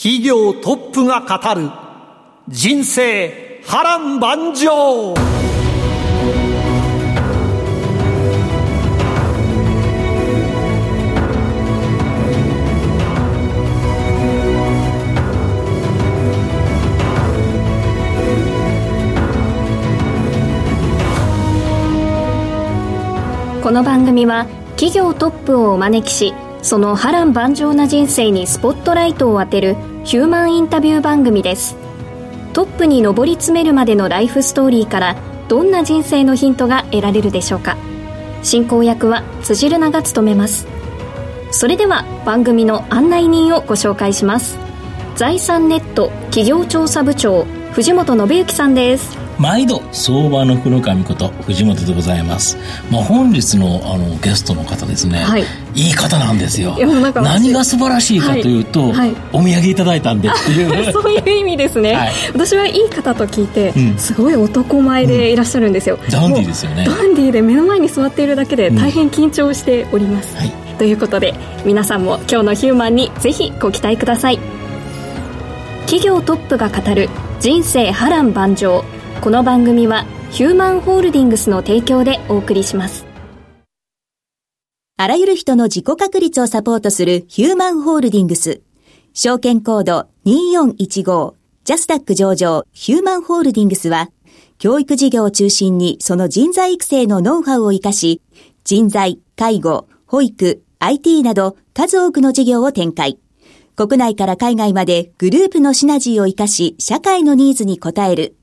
企業トップが語る人生波乱万丈。この番組は企業トップをお招きしその波乱万丈な人生にスポットライトを当てるヒューマンインタビュー番組です。トップに上り詰めるまでのライフストーリーからどんな人生のヒントが得られるでしょうか。進行役は辻るなが務めます。それでは番組の案内人をご紹介します。財産ネット企業調査部長藤本信之さんです。毎度相場の福の神こと藤本でございます、まあ、本日のあのゲストの方ですね、はい、いい方なんですよ。何が素晴らしいかというと、はい。はい、お土産いただいたんで。っていうそういう意味ですね、はい、私はいい方と聞いて、うん、すごい男前でいらっしゃるんですよ、うん、ダンディーですよね。ダンディーで目の前に座っているだけで大変緊張しております、うん、ということで皆さんも今日のヒューマンにぜひご期待ください。企業トップが語る人生波乱万丈この番組はヒューマンホールディングスの提供でお送りします。あらゆる人の自己確立をサポートするヒューマンホールディングス証券コード2415ジャスダック上場ヒューマンホールディングスは教育事業を中心にその人材育成のノウハウを活かし人材、介護、保育、IT など数多くの事業を展開。国内から海外までグループのシナジーを活かし社会のニーズに応える。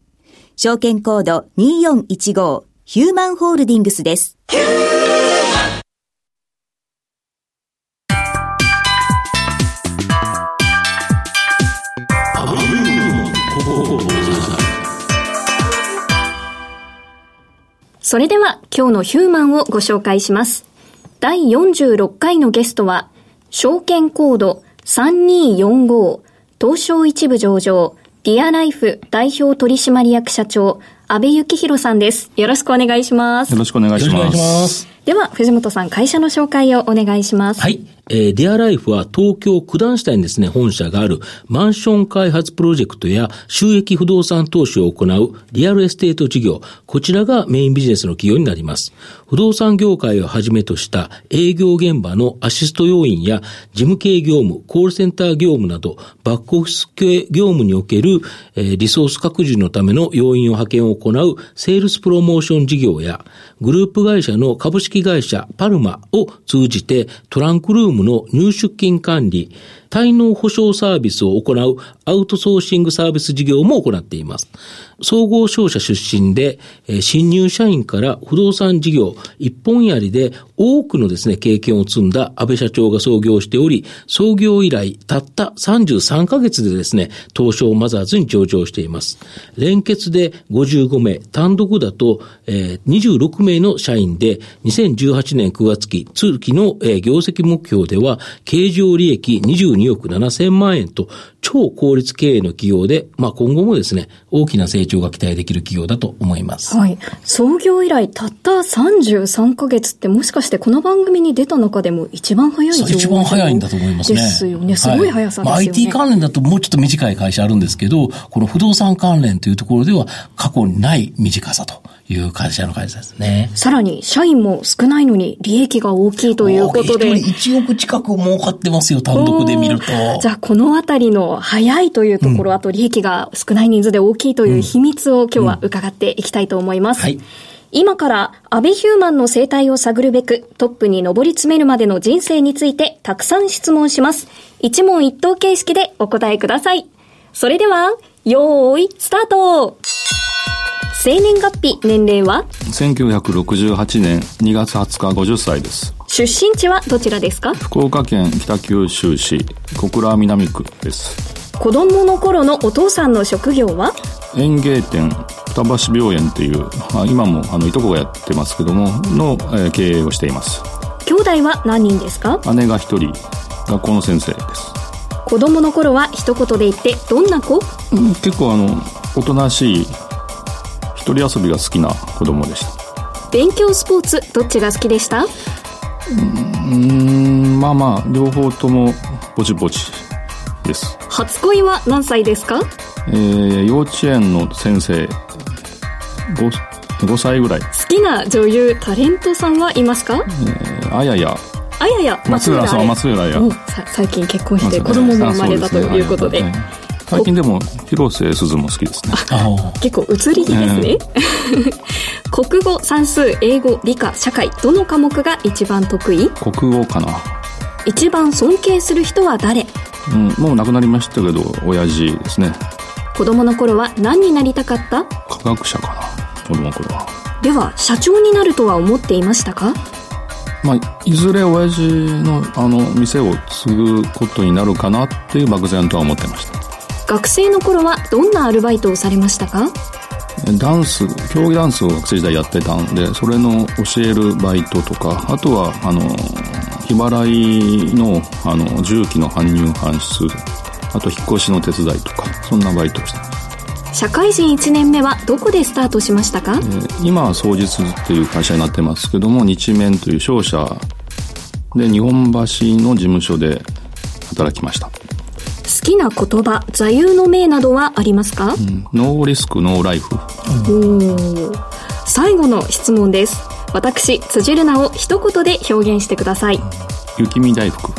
証券コード2415ヒューマンホールディングスです。それでは今日のヒューマンをご紹介します。第46回のゲストは、証券コード3245東証一部上場ディアライフ代表取締役社長、阿部幸広さんです。よろしくお願いします。よろしくお願いします。では、藤本さん、会社の紹介をお願いします。はい。えー、ディアライフは東京九段下にですね、本社があるマンション開発プロジェクトや収益不動産投資を行うリアルエステート事業、こちらがメインビジネスの企業になります。不動産業界をはじめとした営業現場のアシスト要員や事務系業務、コールセンター業務などバックオフィス系業務における、えー、リソース拡充のための要員を派遣を行うセールスプロモーション事業やグループ会社の株式会社パルマを通じてトランクルームの入出金管理、滞納保証サービスを行うアウトソーシングサービス事業も行っています。総合商社出身で、新入社員から不動産事業一本やりで多くのですね、経験を積んだ安倍社長が創業しており、創業以来たった33ヶ月でですね、東証マザーズに上場しています。連結で55名、単独だと、えー、26名の社員で、2018年9月期、通期の、業績目標では、経常利益22億7000万円と、超効率経営の企業で、まあ今後もですね、大きな成長が期待できる企業だと思います。はい。創業以来たった33ヶ月ってもしかしてこの番組に出た中でも一番早い状一番早いんだと思いますね。ですよね。すごい速さですよね。はいまあ、IT 関連だともうちょっと短い会社あるんですけど、この不動産関連というところでは過去にない短さと。いう会社の会社ですね。さらに、社員も少ないのに利益が大きいということで。1億近く儲かってますよ、単独で見ると。じゃあ、このあたりの早いというところ、うん、あと利益が少ない人数で大きいという秘密を今日は伺っていきたいと思います。うんうんはい今から安倍ヒューマンの生態を探るべくトップに上り詰めるまでの人生についてたくさん質問します。一問一答形式でお答えください。それでは、よーい、スタート生年月日、年齢は ?1968 年2月20日50歳です。出身地はどちらですか？福岡県北九州市小倉南区です。子供の頃のお父さんの職業は？園芸店双橋病園っていう、まあ、今もあのいとこがやってますけどもの、えー経営をしています兄弟は何人ですか？姉が一人学校の先生です、子供の頃は一言で言ってどんな子？うん結構あのおとなしい一人遊びが好きな子供でした。勉強スポーツどっちが好きでした？うーんまあまあ両方ともぼちぼちです。初恋は何歳ですか？えー幼稚園の先生。5, 5歳ぐらい、好きな女優タレントさんはいますか？えーあやや。あやや。松浦そう彩松浦や。最近結婚して子供も生まれたということで最近でも広瀬すずも好きですね。結構移り気ですね、国語算数英語理科社会どの科目が一番得意？国語かな。一番尊敬する人は誰？うん、もう亡くなりましたけど親父ですね。子供の頃は何になりたかった？科学者かな子供の頃は。では社長になるとは思っていましたか？まあいずれ親父のあの店を継ぐことになるかなっていう漠然とは思ってました学生の頃はどんなアルバイトをされましたか？ダンス競技ダンスを学生時代やってたんでそれの教えるバイトとかあとはあの日払いのあの重機の搬入搬出あと引っ越しの手伝いとかそんなバイトをしてます社会人1年目はどこでスタートしましたか？えー今は双日っていう会社になってますけども日面という商社で日本橋の事務所で働きました、好きな言葉座右の銘などはありますか、うん。ノーリスクノーライフ。おー。最後の質問です。私辻るなを一言で表現してください。雪見大福。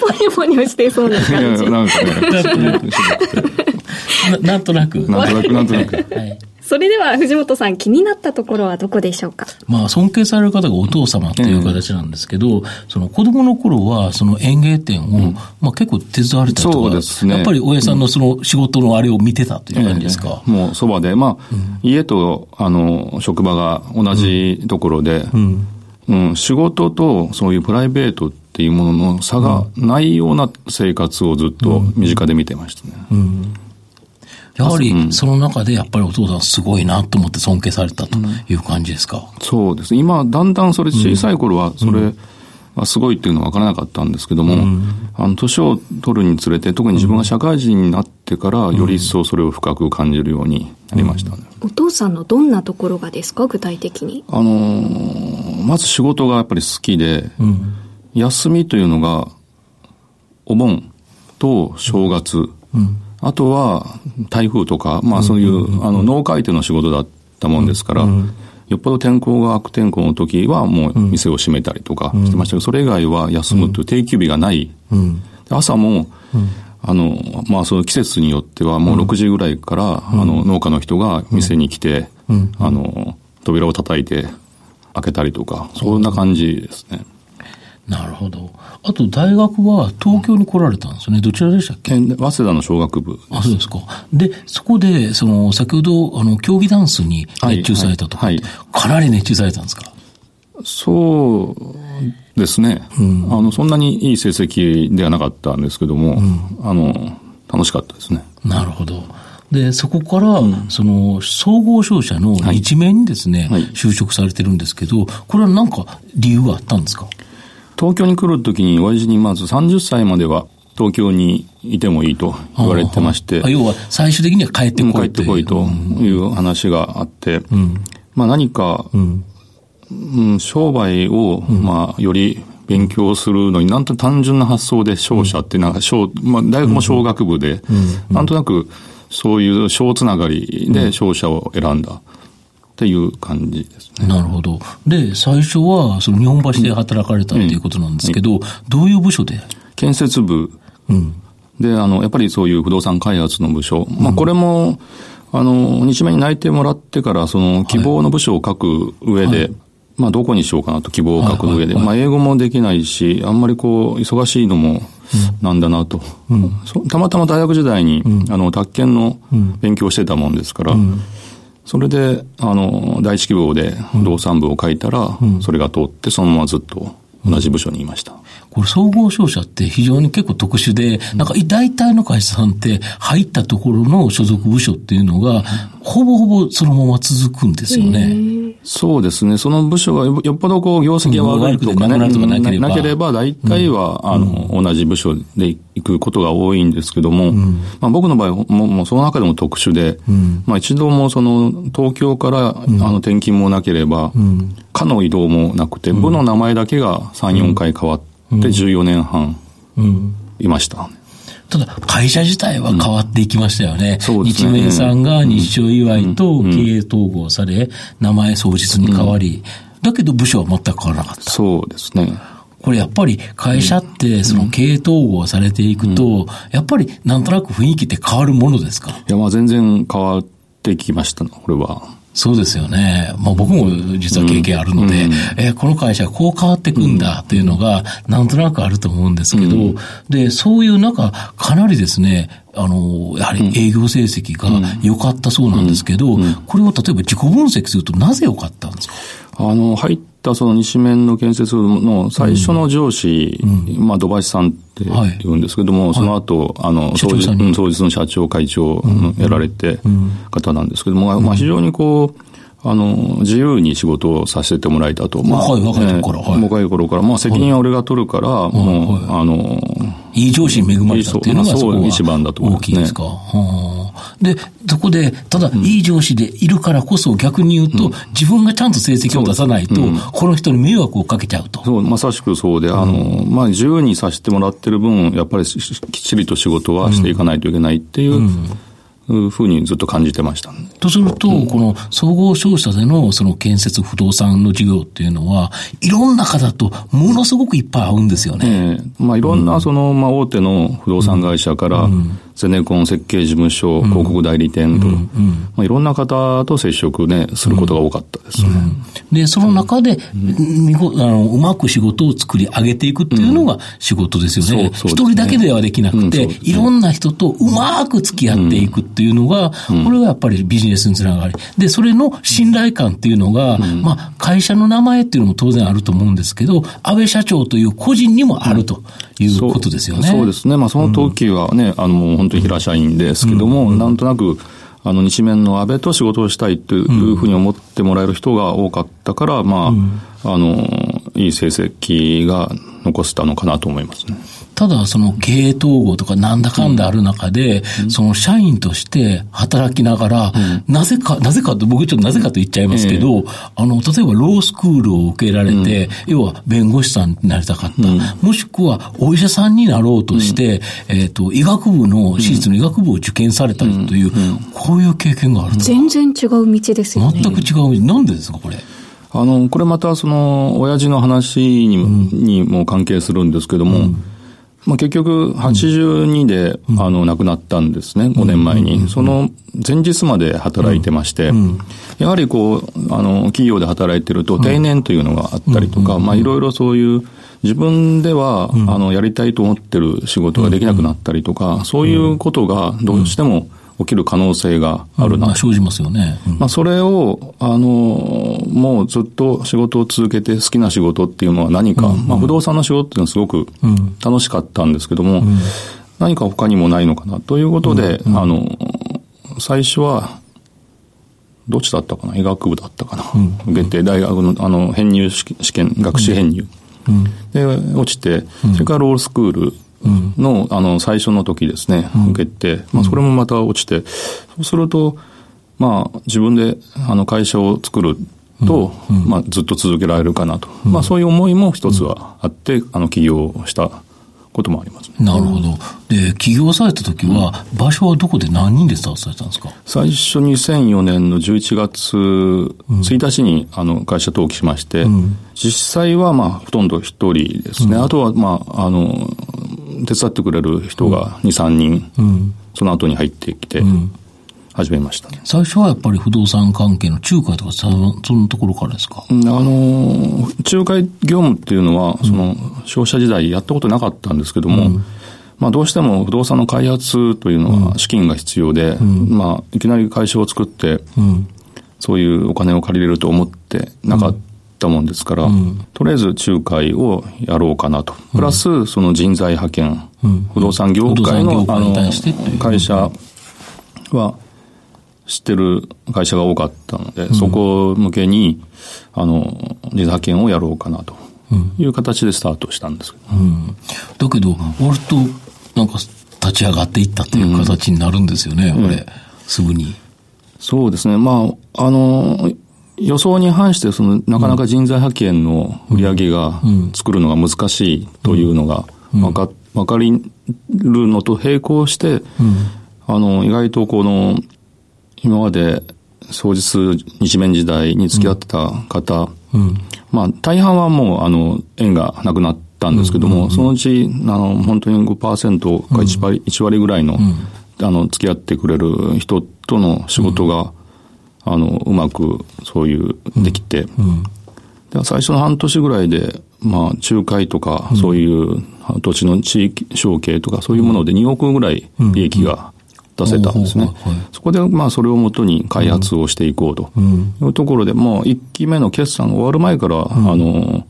ポニョポニョしてそうないや感じなんかね ななんとなく。なんとなくなんとなく。はい。それでは藤本さん気になったところはどこでしょうか？まあ、尊敬される方がお父様っていう形なんですけど、その子供の頃は、その園芸店を、まあ結構手伝われたとか、そうですね。やっぱり親さんのその仕事のあれを見てたという感じですか？ええもうそばで、まあ、家と、あの、職場が同じところで、うん。仕事とそういうプライベートっていうものの差がないような生活をずっと身近で見てましたね。やはり、その中でやっぱりお父さんすごいなと思って尊敬されたという感じですか？そうですね。今、だんだんそれ、小さい頃は、それ、はすごいっていうのは分からなかったんですけども、あの、年を取るにつれて、特に自分が社会人になってから、より一層それを深く感じるようになりましたね。お父さんのどんなところがですか？具体的にあのーまず仕事がやっぱり好きで、うん。休みというのが、お盆と正月、あとは台風とか、まあそういう、あの、農家相手の仕事だったもんですから、よっぽど天候が悪天候の時はもう店を閉めたりとかしてましたけど、それ以外は休むという定休日がない。朝も、あの、まあ、その季節によってはもう6時ぐらいから、あの、農家の人が店に来て、あの、扉を叩いて開けたりとか、そんな感じですね。なるほど。あと、大学は東京に来られたんですよね。どちらでしたっけ？え早稲田の小学部。あ、そうですか。で、そこで、その、先ほど、あの、競技ダンスに熱中されたとか、はいはいかなり熱中されたんですか？そうですね。あの、そんなにいい成績ではなかったんですけども、あの、楽しかったですね。なるほど。で、そこから、その、総合商社の一面にですね、はい就職されてるんですけど、これは何か理由があったんですか？東京に来るときに、親父にまず30歳までは東京にいてもいいと言われてまして、あ要は、最終的には帰ってうんこい帰ってこいという話があって、まあ何か、うん。商売を、まあより勉強するのに、なんと単純な発想で商社ってなん。か小、まあ大学も商学部で、なんとなくそういう小つながりで商社を選んだっていう感じですね。なるほど。で、最初は、その日本橋で働かれたっていうことなんですけど、どういう部署で？建設部。うん。で、あの、やっぱりそういう不動産開発の部署。まあ、これも、あの、日面に内定もらってから、その、希望の部署を書く上で、まあ、どこにしようかなと希望を書く上で、はいはいはい。まあ、英語もできないし、あんまりこう、忙しいのも、なんだなと、そたまたま大学時代に、あの、宅建の勉強をしてたもんですから、それで、あの、第一希望で不動産部を書いたら、それが通って、そのままずっと同じ部署にいました。これ総合商社って非常に結構特殊で、なんか大体の会社さんって入ったところの所属部署っていうのが、ほぼほぼそのまま続くんですよね。そうですね。その部署がよっぽどこう業績が悪いとかね、なければ、大体は、あの、同じ部署で行くことが多いんですけども、まあ僕の場合も、もうその中でも特殊で、まあ一度もその東京からあの転勤もなければ、かの移動もなくて、部の名前だけが3、4回変わって、で、14年半、いました。ただ、会社自体は変わっていきましたよね。うん、ね。日明さんが日照祝いと経営統合され、名前創実に変わり、だけど部署は全く変わらなかった。そうですね。これやっぱり会社ってその経営統合されていくと、やっぱりなんとなく雰囲気って変わるものですか？いや、まあ全然変わってきました、これは。そうですよね。まあ僕も実は経験あるので、うん、えー、この会社こう変わっていくんだっていうのがなんとなくあると思うんですけど、うん、で、そういう中、かなりですね、あの、やはり営業成績が良かったそうなんですけど、これを例えば自己分析するとなぜ良かったんですか？あの、入ったその西面の建設の最初の上司、うん、まあ、土橋さんって言うんですけども、はい、その後、あの、当日の社長会長やられて方なんですけども、まあ、非常にこう、あの、自由に仕事をさせてもらえたと。まあ、はい、若い頃から。はい、若い頃から。まあ、責任は俺が取るから、はい、もう、あの、い。い上司に恵まれたっていうのがそこ一番だと思います、ね、大きいですか。で、そこで、ただ、いい上司でいるからこそ逆に言うと、うん、自分がちゃんと成績を出さないと、うん、この人に迷惑をかけちゃうと。そう、まさしくそうで、あの、まあ、自由にさせてもらってる分、やっぱりきっちりと仕事はしていかないといけないっていう、ふうにずっと感じてました。とすると、うん、この総合商社でのその建設不動産の事業っていうのは、いろんな方とものすごくいっぱい合うんですよね。えー、まあいろんなその、まあ大手の不動産会社から、ゼネコン設計事務所、広告代理店と、まあ、いろんな方と接触ね、することが多かったですね。で、その中で、みごあのうまく仕事を作り上げていくっていうのが仕事ですよね。一、人だけではできなくて、いろんな人とうまく付き合っていくっていうのが、これがやっぱりビジネスにつながり。で、それの信頼感っていうのが、まあ、会社の名前っていうのも当然あると思うんですけど、安倍社長という個人にもあるということですよね。そうですね。まあ、その時はね、あの、本当に平社員ですけども、なんとなく、あの、日面の安倍と仕事をしたいというふうに思ってもらえる人が多かったから、まあ、あの、いい成績が残せたのかなと思いますね。ただ、その経営統合とかなんだかんだある中で、うん、その社員として働きながら、うん、なぜか、なぜかと、僕ちょっとなぜかと言っちゃいますけど、えー、あの、例えばロースクールを受けられて、うん、要は弁護士さんになりたかった、もしくはお医者さんになろうとして、えっ、ー、と、医学部の、私立の医学部を受験されたりという、こういう経験がある全然違う道ですよね。全く違う道。なんでですか、これ？あの、これまたその、親父の話にも,、にも関係するんですけども、まあ、結局、82で、うん、あの、亡くなったんですね、5年前に。その前日まで働いてまして、やはりこう、あの、企業で働いてると定年というのがあったりとか、まあ、いろいろそういう、自分では、あの、やりたいと思ってる仕事ができなくなったりとか、そういうことがどうしても、起きる可能性があるな。まあ、生じますよね。うん、まあ、それを、あの、もうずっと仕事を続けて好きな仕事っていうのは何か、うん。うん、まあ、不動産の仕事っていうのはすごく楽しかったんですけども、うん、何か他にもないのかなということで、うん。うん、あの、最初は、どっちだったかな？医学部だったかな、うん、受けて、大学の、あの、編入試験、学士編入。で、落ちて、それからロールスクールの、あの、最初の時ですね、受けて、まあ、それもまた落ちて、そうすると、まあ、自分で、あの、会社を作ると、まあ、ずっと続けられるかなと。まあ、そういう思いも一つはあって、あの、起業したこともあります、ね、なるほど。で、起業された時は、場所はどこで何人でスタートされたんですか？最初2004年の11月1日に、あの、会社登記しまして、うん、実際はまあ、ほとんど一人ですね。うん、あとは、まあ、あの、手伝ってくれる人が2、3人、うん、その後に入ってきて、始めましたね。最初はやっぱり不動産関係の仲介とか、そのところからですか？あの、仲介業務っていうのは、その、商社時代やったことなかったんですけども、うん、まあどうしても不動産の開発というのは資金が必要で、うん、まあいきなり会社を作って、そういうお金を借りれると思ってなかっったもんですから、とりあえず仲介をやろうかなと。プラス、その人材派遣、不動産業界のあの会社は知ってる会社が多かったので、そこ向けに、あの、人材派遣をやろうかなと。いう形でスタートしたんですけど。だけど、割と、なんか、立ち上がっていったという形になるんですよね、これ、すぐに。そうですね。まあ、あの、予想に反して、その、なかなか人材派遣の売り上げが作るのが難しいというのが分か、分かりるのと並行して、あの、意外とこの、今まで、双日日面時代に付き合ってた方、まあ、大半はもう、あの、縁がなくなったんですけども、そのうち、あの、本当に5%か1割、1割ぐらいの、あの、付き合ってくれる人との仕事が、あの、うまくそういうできて、で最初の半年ぐらいで、まあ、仲介とか、そういう土地の地域承継とか、そういうもので2億ぐらい利益が出せたんですね。そこで、まあ、それをもとに開発をしていこうというところで、もう1期目の決算が終わる前から、あの、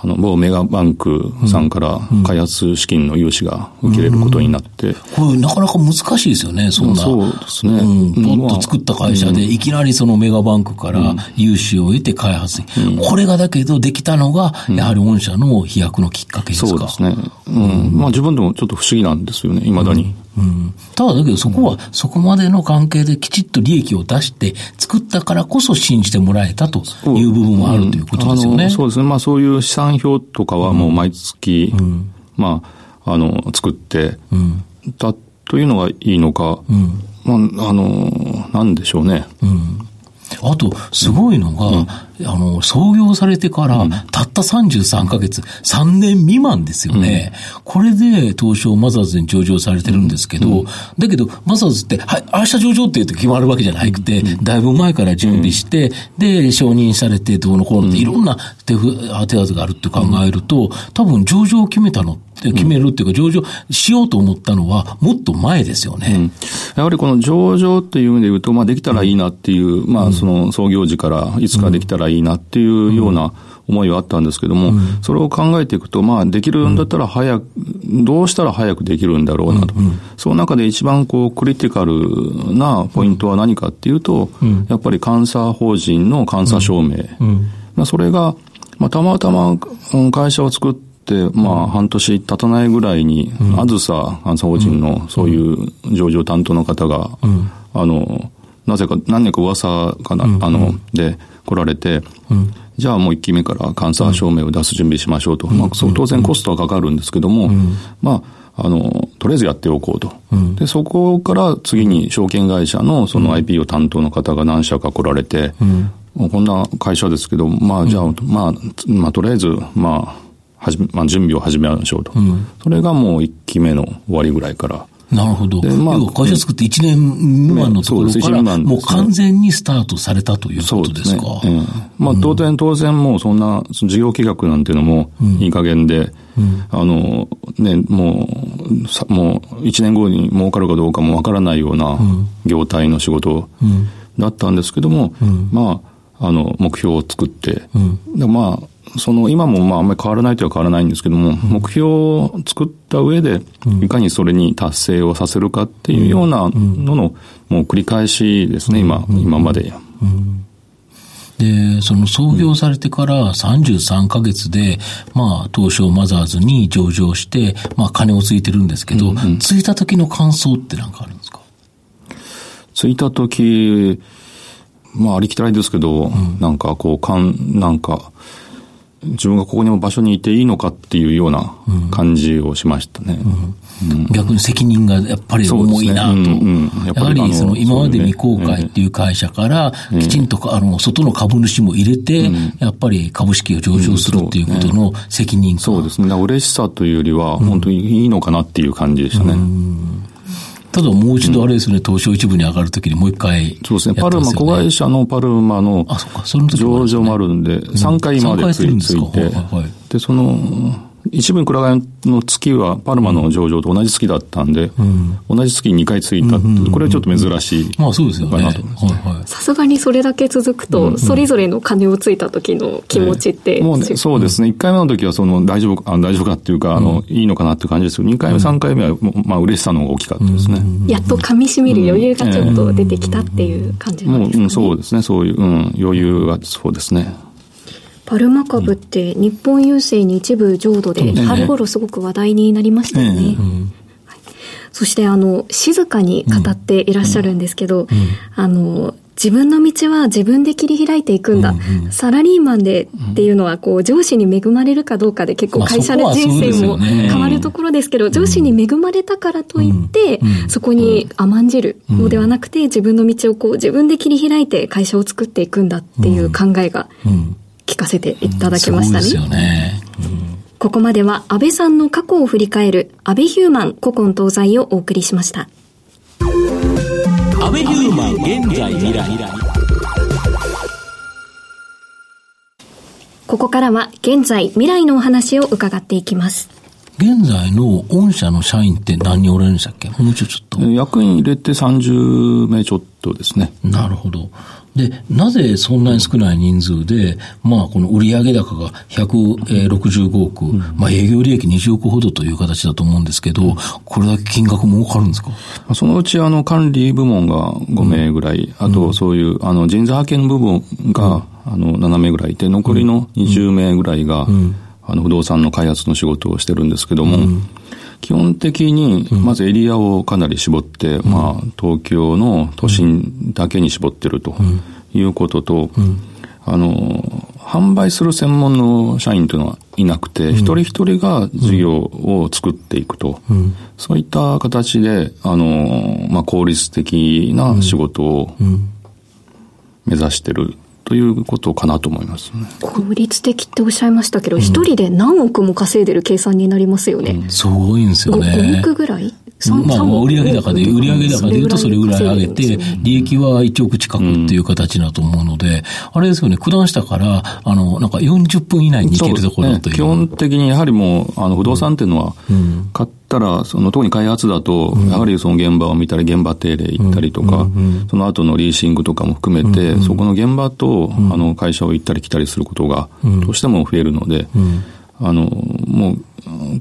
あの、某メガバンクさんから開発資金の融資が受けれることになって。これなかなか難しいですよね、そんな。そうですね。うん、ポッと作った会社で、いきなりそのメガバンクから融資を得て開発、うん、これがだけどできたのが、やはり御社の飛躍のきっかけですか、そうですね。うん。まあ自分でもちょっと不思議なんですよね、いまだに。うん、ただだけどそこはそこまでの関係できちっと利益を出して作ったからこそ信じてもらえたという部分もあるということですよね。うん、そうですね。まあそういう資産表とかはもう毎月、うん、まあ、あの、作ってたというのがいいのか、まあ、あの、なんでしょうね。あと、すごいのが、うん、あの、創業されてから、たった33ヶ月、3年未満ですよね。うん、これで、東証マザーズに上場されてるんですけど、うん、だけど、マザーズって、はい、明日上場って言うと決まるわけじゃなくて、だいぶ前から準備して、で、承認されて、どうのこうのって、いろんな手当てがあるって考えると、多分上場を決めたのって、決めるっていうか、上場しようと思ったのは、もっと前ですよね、うん、やはりこの上場っていう意味で言うと、まあ、できたらいいなっていう、まあ、その創業時からいつかできたらいいなっていうような思いはあったんですけども、それを考えていくと、まあ、できるんだったら早く、どうしたら早くできるんだろうなと。その中で一番こう、クリティカルなポイントは何かっていうと、やっぱり監査法人の監査証明。まあ、それが、まあ、たまたま会社を作って、、まあ、半年経たないぐらいに、あずさ監査法人のそういう上場担当の方が、あの、なぜか、何年か噂かな、あの、で来られて、じゃあもう1期目から監査証明を出す準備しましょうと。まあ、当然コストはかかるんですけども、まあ、あの、とりあえずやっておこうと。で、そこから次に証券会社のその IP を担当の方が何社か来られて、こんな会社ですけど、まあ、じゃあ、まあ、まあ、とりあえず、まあ、はじめ、まあ、準備を始めましょうと、うん、それがもう1期目の終わりぐらいから。なるほど。まあ、会社作って1年未満のところから、もう完全にスタートされたということですか。すね。うん、まあ、当然、当然もうそんな事業計画なんていうのもいい加減で、うん、あの、ね、もう、もう1年後に儲かるかどうかもわからないような業態の仕事だったんですけども、まあ、あの、目標を作って、まあ、その今もまああんまり変わらないとは変わらないんですけども、目標を作った上で、いかにそれに達成をさせるかっていうようなのの、もう繰り返しですね、今、今まで。で、その創業されてから33ヶ月で、まあ、東証マザーズに上場して、まあ、金をついてるんですけど、うんうん、ついた時の感想って何かあるんですか？ついた時、まあ、ありきたりですけど、うん、なんかこう、かん、なんか、自分がここにも場所にいていいのかっていうような感じをしましたね。うん。うん、逆に責任がやっぱり重いなと。ね。うんややはりその今まで未公開っていう会社からきちんとあの外の株主も入れて、やっぱり株式を上場するっていうことの責任感、そうですね。嬉しさというよりは本当にいいのかなっていう感じでしたね。ただもう一度あれですね、東証一部に上がるときにもう一回、そうですね。パルマ、子会社のパルマの上場もあるんで、3回までついて、で、その、一部にくら替えの月はパルマの上場と同じ月だったんで、うん、同じ月に2回ついたって、これはちょっと珍しい。まあそうですよね。さすがにそれだけ続くと、それぞれの金をついた時の気持ちって、もうね、そうですね。1回目の時はその大丈夫、あ大丈夫かっていうか、あの、いいのかなっていう感じですけど、2回目、3回目は、まあ嬉しさの方が大きかったですね。やっと噛み締める余裕がちょっと出てきたっていう感じなんですかね。もう、そうですね。そういう、うん、余裕がそうですね。パルマ株って日本郵政に一部浄土で春頃すごく話題になりましたよね。そしてあの静かに語っていらっしゃるんですけど、あの自分の道は自分で切り開いていくんだ。うんうん、サラリーマンでっていうのは、こう、上司に恵まれるかどうかで結構会社の人生も変わるところですけど、上司に恵まれたからといって、そこに甘んじるのではなくて、自分の道をこう、自分で切り開いて会社を作っていくんだっていう考えが聞かせていただきましたね。そうですよね。ここまでは安倍さんの過去を振り返る安倍ヒューマン古今東西をお送りしました。安倍ヒューマン現在未来。ここからは現在未来のお話を伺っていきます。現在の御社の社員って何人おられるんでしたっけ？もうちょっと。役員入れて30名ちょっとですね。なるほど。で、なぜそんなに少ない人数で、まあ、この売上高が165億、うん、まあ、営業利益20億ほどという形だと思うんですけど、これだけ金額儲かるんですか？そのうち、あの、管理部門が5名ぐらい、うん、あと、そういう、あの、人材派遣部分が、あの、7名ぐらいいて、残りの20名ぐらいが、あの、不動産の開発の仕事をしてるんですけども、基本的に、まずエリアをかなり絞って、うん、まあ、東京の都心だけに絞ってるということと、うん、あの、販売する専門の社員というのはいなくて、一人一人が事業を作っていくと、そういった形で、あの、まあ、効率的な仕事を目指してるということかなと思いますね。効率的っておっしゃいましたけど、一、うん、人で何億も稼いでる計算になりますよね。うん、すごいんですよね。5億ぐらい？まあ、売上高で、売上高で言うとそれぐらい上げて、利益は1億近くっていう形だと思うので、あれですよね、九段下から、あの、なんか40分以内に行けるところという。基本的にやはりもう、あの、不動産っていうのは、買ったら、その、特に開発だと、やはりその現場を見たり、現場定例行ったりとか、その後のリーシングとかも含めて、そこの現場と、あの、会社を行ったり来たりすることが、どうしても増えるので、あの、も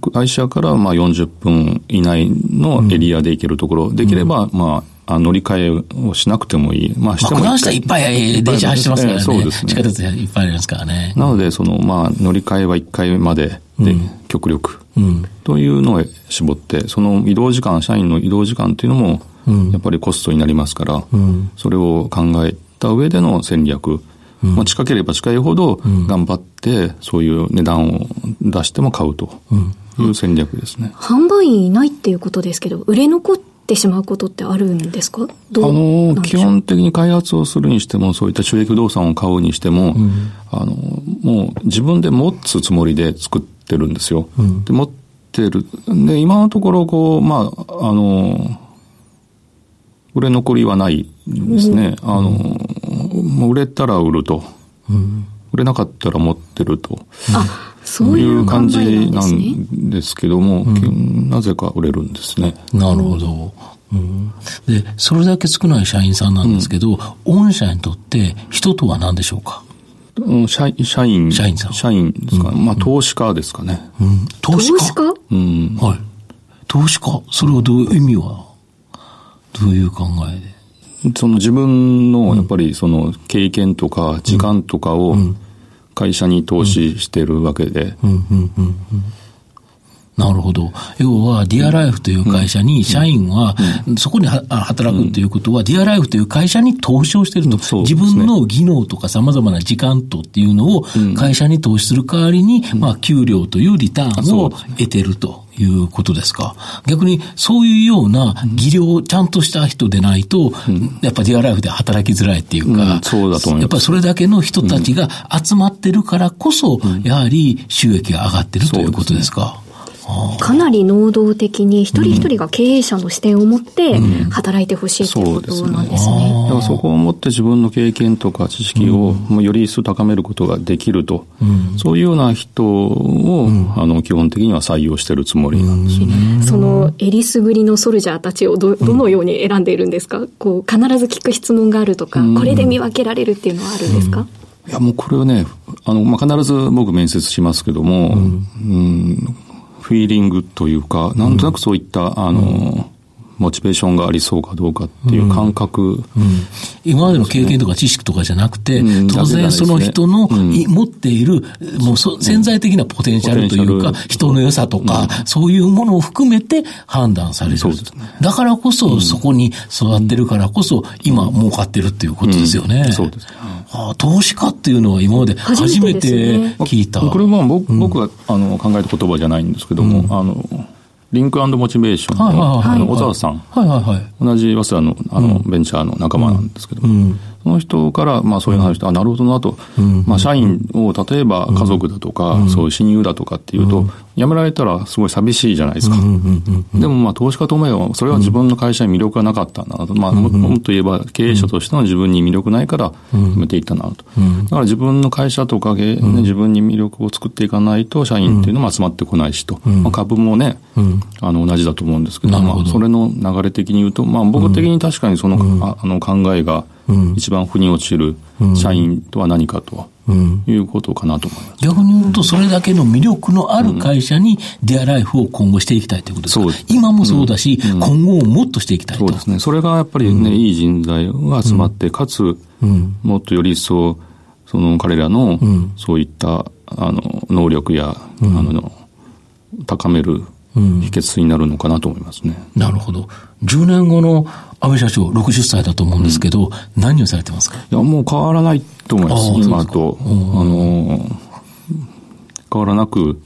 う、会社からまあ40分以内のエリアで行けるところ、できれば、まあ、乗り換えをしなくてもいい。まあ、してもいい。まあ、いっぱい電車走ってますからね。そうですね。地下鉄いっぱいありますからね。なので、その、まあ、乗り換えは1回までで、極力、うん、というのを絞って、その移動時間、社員の移動時間というのも、やっぱりコストになりますから、うん、それを考えた上での戦略、まあ、近ければ近いほど頑張ってそういう値段を出しても買うという戦略ですね。販売員いないっていうことですけど、売れ残ってしまうことってあるんですか？あの、基本的に開発をするにしても、そういった収益不動産を買うにしても、うん、あの、もう自分で持つつもりで作ってるんですよ。うん、で、持ってる。で、今のところ、こう、まあ、あの、売れ残りはないですね。うん、あの、もう売れたら売ると。売れなかったら持ってると。あ、そういう感じなんですけども、なぜか売れるんですね。なるほど。うん、で、それだけ少ない社員さんなんですけど、御社にとって人とは何でしょうか？うん、社社員。社員さん。社員ですかね。まあ、投資家ですかね。うん、投資家？うん。はい。投資家？それはどういう意味は？どういう考えで？その自分のやっぱりその経験とか時間とかを会社に投資してるわけで。なるほど。要は、ディアライフという会社に、社員は、そこに働くということは、ディアライフという会社に投資をしていると。自分の技能とか様々な時間とっていうのを会社に投資する代わりに、まあ、給料というリターンを得てると。いうことですか。逆にそういうような技量ちゃんとした人でないと、やっぱディアライフで働きづらいっていうか、そうだと思います。やっぱりそれだけの人たちが集まってるからこそ、やはり収益が上がってるということですか。かなり能動的に一人一人が経営者の視点を持って働いてほしいということなんですね。だからそこを持って自分の経験とか知識をもうより一層高めることができると、そういうような人を、あの基本的には採用してるつもりなんですよね。そのえりすぐりのソルジャーたちをどどのように選んでいるんですか、こう必ず聞く質問があるとか、これで見分けられるっていうのはあるんですか、いや、もうこれはね、あの、まあ、必ず僕面接しますけども、うん、うんフィーリングというか、なんとなくそういった、あの、モチベーションがありそうかどうかっていう感覚、うん。うん、今までの経験とか知識とかじゃなくて、うん、当然その人の、持っている、もう潜在的なポテンシャルというか、人の良さとか、そういうものを含めて判断される。だからこそ、そこに育ってるからこそ、今儲かってるっていうことですよね。そうです。あ投資家っていうのは今まで初めて聞いた。これは僕,、僕があの考えた言葉じゃないんですけども、あの、リンクモチベーションの、あの、小沢さん。はいはいはい。同じ早稲田の、あの、ベンチャーの仲間なんですけども、その人から、まあそういう話して、あ、なるほどなと、まあ社員を、例えば家族だとか、そういう親友だとかっていうと、辞められたらすごい寂しいじゃないですか。でもまあ投資家と思えば、それは自分の会社に魅力がなかったんだなと。まあもっと言えば経営者としての自分に魅力ないから辞めていったなと。だから自分の会社とか、ね、自分に魅力を作っていかないと、社員っていうのも集まってこないしと。まあ株もね、あの同じだと思うんですけど、まあそれの流れ的に言うと、まあ僕的に確かにその、あの考えが、一番腑に落ちる社員とは何かと。いうことかなと思います。逆に言うと、それだけの魅力のある会社にデアライフを今後していきたいということですか、うん、今もそうだし、今後もっとしていきたいと。そうですね。それがやっぱりね、いい人材が集まって、かつ、もっとより一層、その彼らの、そういった、あの、能力や、あの、高める秘訣になるのかなと思いますね。なるほど。10年後の安倍社長、60歳だと思うんですけど、うん、何をされてますか？いや、もう変わらないと思います、今と。あの、変わらなく、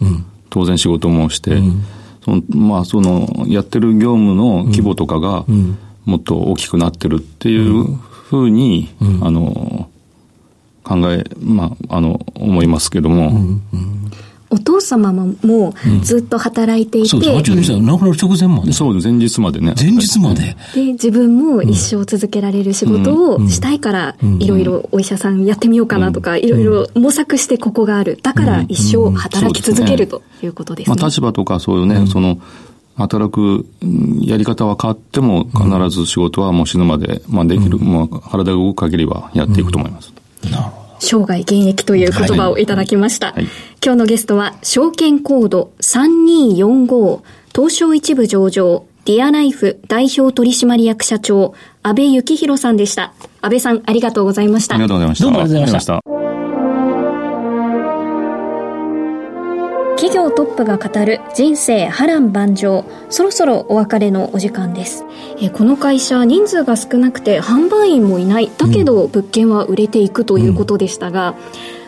当然仕事もして、うん、そのまあ、その、やってる業務の規模とかが、もっと大きくなってるっていうふうに、あの、考え、まあ、あの、思いますけども、お父様ももうずっと働いていて、うん、そうです。亡くなる直前まで。そうです。前日までね。前日まで。で、自分も一生続けられる仕事をしたいから、いろいろお医者さんやってみようかなとか、いろいろ模索してここがある。だから一生働き続けるということですね。まあ立場とかそういうね、その、働くやり方は変わっても必ず仕事はもう死ぬまで、まあできる、まあ体が動く限りはやっていくと思います。なるほど。生涯現役という言葉をいただきました。はいはい、今日のゲストは、証券コード3245、東証一部上場、ディアライフ代表取締役社長、安倍幸宏さんでした。安倍さん、ありがとうございました。ありがとうございました。どうもありがとうございました。企業トップが語る人生波乱万丈。そろそろお別れのお時間です。えこの会社人数が少なくて販売員もいない。だけど物件は売れていくということでしたが、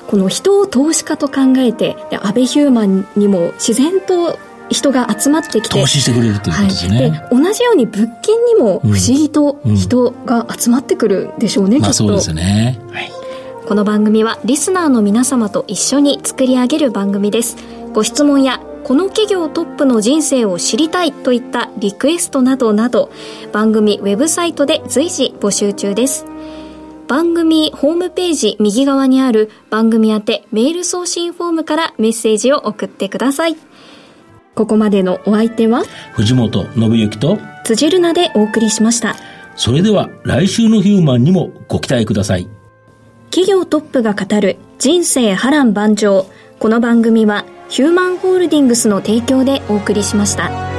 うん、この人を投資家と考えてアベヒューマンにも自然と人が集まってきて投資してくれるということですね、はい、で同じように物件にも不思議と人が集まってくるでしょうね、うん、きっと、まあ、そうですね、はい。この番組はリスナーの皆様と一緒に作り上げる番組ですご質問やこの企業トップの人生を知りたいといったリクエストなどなど番組ウェブサイトで随時募集中です。番組ホームページ右側にある番組宛てメール送信フォームからメッセージを送ってください。ここまでのお相手は藤本信之と辻るなでお送りしました。それでは来週のヒューマンにもご期待ください。企業トップが語る人生波乱万丈。この番組はヒューマンホールディングスの提供でお送りしました。